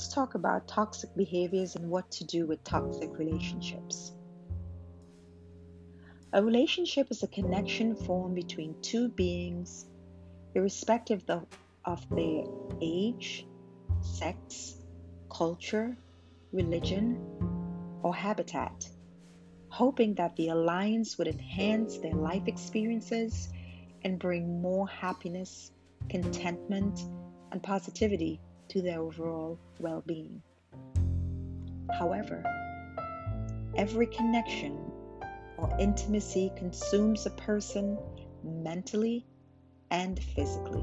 let's talk about toxic behaviors and what to do with toxic relationships. A relationship is a connection formed between two beings, irrespective of, their age, sex, culture, religion, or habitat, hoping that the alliance would enhance their life experiences and bring more happiness, contentment, and positivity to their overall well being. However, every connection or intimacy consumes a person mentally and physically.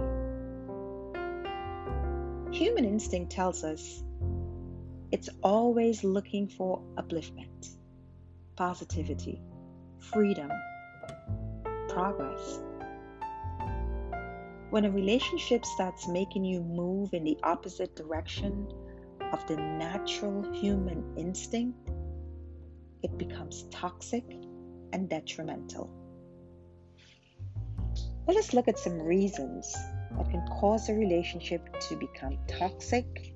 Human instinct tells us it's always looking for upliftment, positivity, freedom, progress. When a relationship starts making you move in the opposite direction of the natural human instinct, it becomes toxic and detrimental. Let us look at some reasons that can cause a relationship to become toxic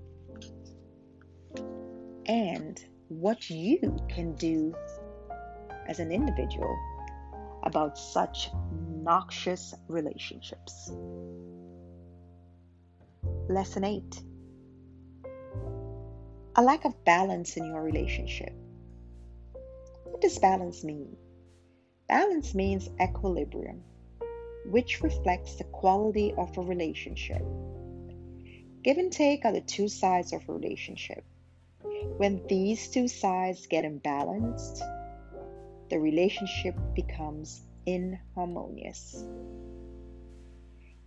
and what you can do as an individual about such noxious relationships. Lesson 8 A lack of balance in your relationship. What does balance mean? Balance means equilibrium, which reflects the quality of a relationship. Give and take are the two sides of a relationship. When these two sides get imbalanced, the relationship becomes inharmonious.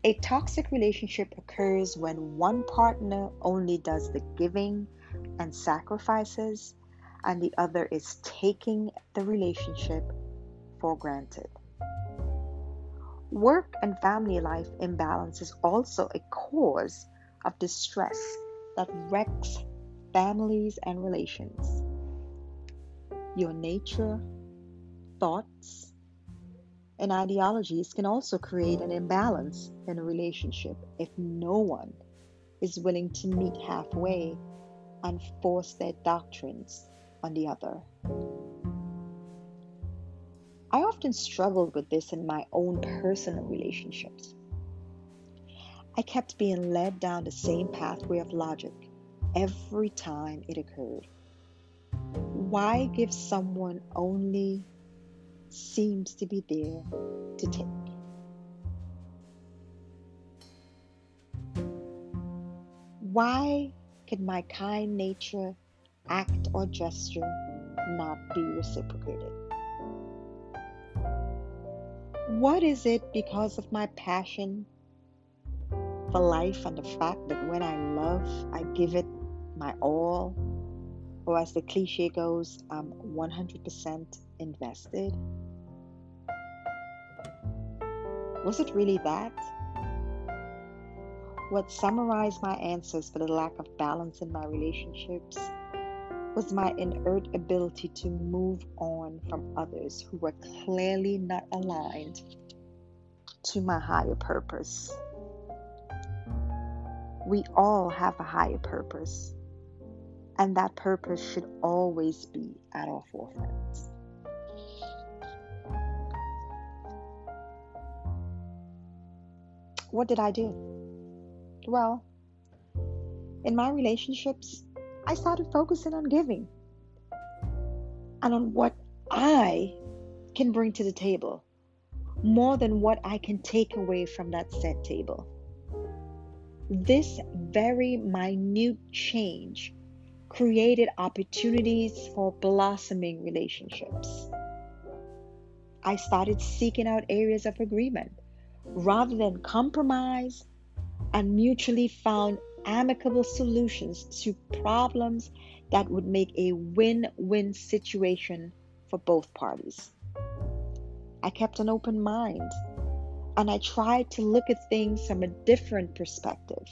A toxic relationship occurs when one partner only does the giving and sacrifices, and the other is taking the relationship for granted. Work and family life imbalance is also a cause of distress that wrecks families and relations. Your nature, thoughts, and ideologies can also create an imbalance in a relationship if no one is willing to meet halfway and force their doctrines on the other. I often struggled with this in my own personal relationships. I kept being led down the same pathway of logic every time it occurred. Why give someone only seems to be there to take? Why can my kind nature, act, or gesture not be reciprocated? What is it because of my passion for life and the fact that when I love, I give it my all, or as the cliche goes, I'm 100% invested? Was it really that? What summarized my answers for the lack of balance in my relationships was my inert ability to move on from others who were clearly not aligned to my higher purpose. We all have a higher purpose. And that purpose should always be at our forefront. What did I do? Well, in my relationships, I started focusing on giving and on what I can bring to the table more than what I can take away from that set table. This very minute change created opportunities for blossoming relationships. I started seeking out areas of agreement rather than compromise and mutually found amicable solutions to problems that would make a win win situation for both parties. I kept an open mind and I tried to look at things from a different perspective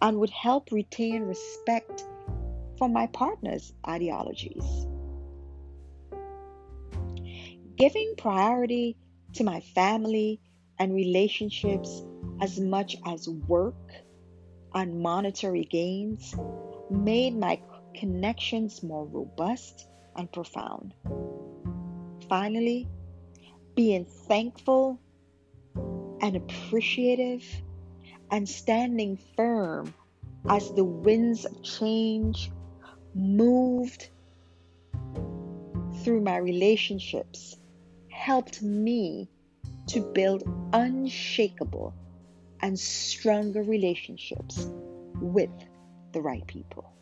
and would help retain respect for my partner's ideologies. Giving priority to my family and relationships as much as work and monetary gains made my connections more robust and profound. Finally, being thankful and appreciative and standing firm as the winds of change moved through my relationships helped me to build unshakable and stronger relationships with the right people.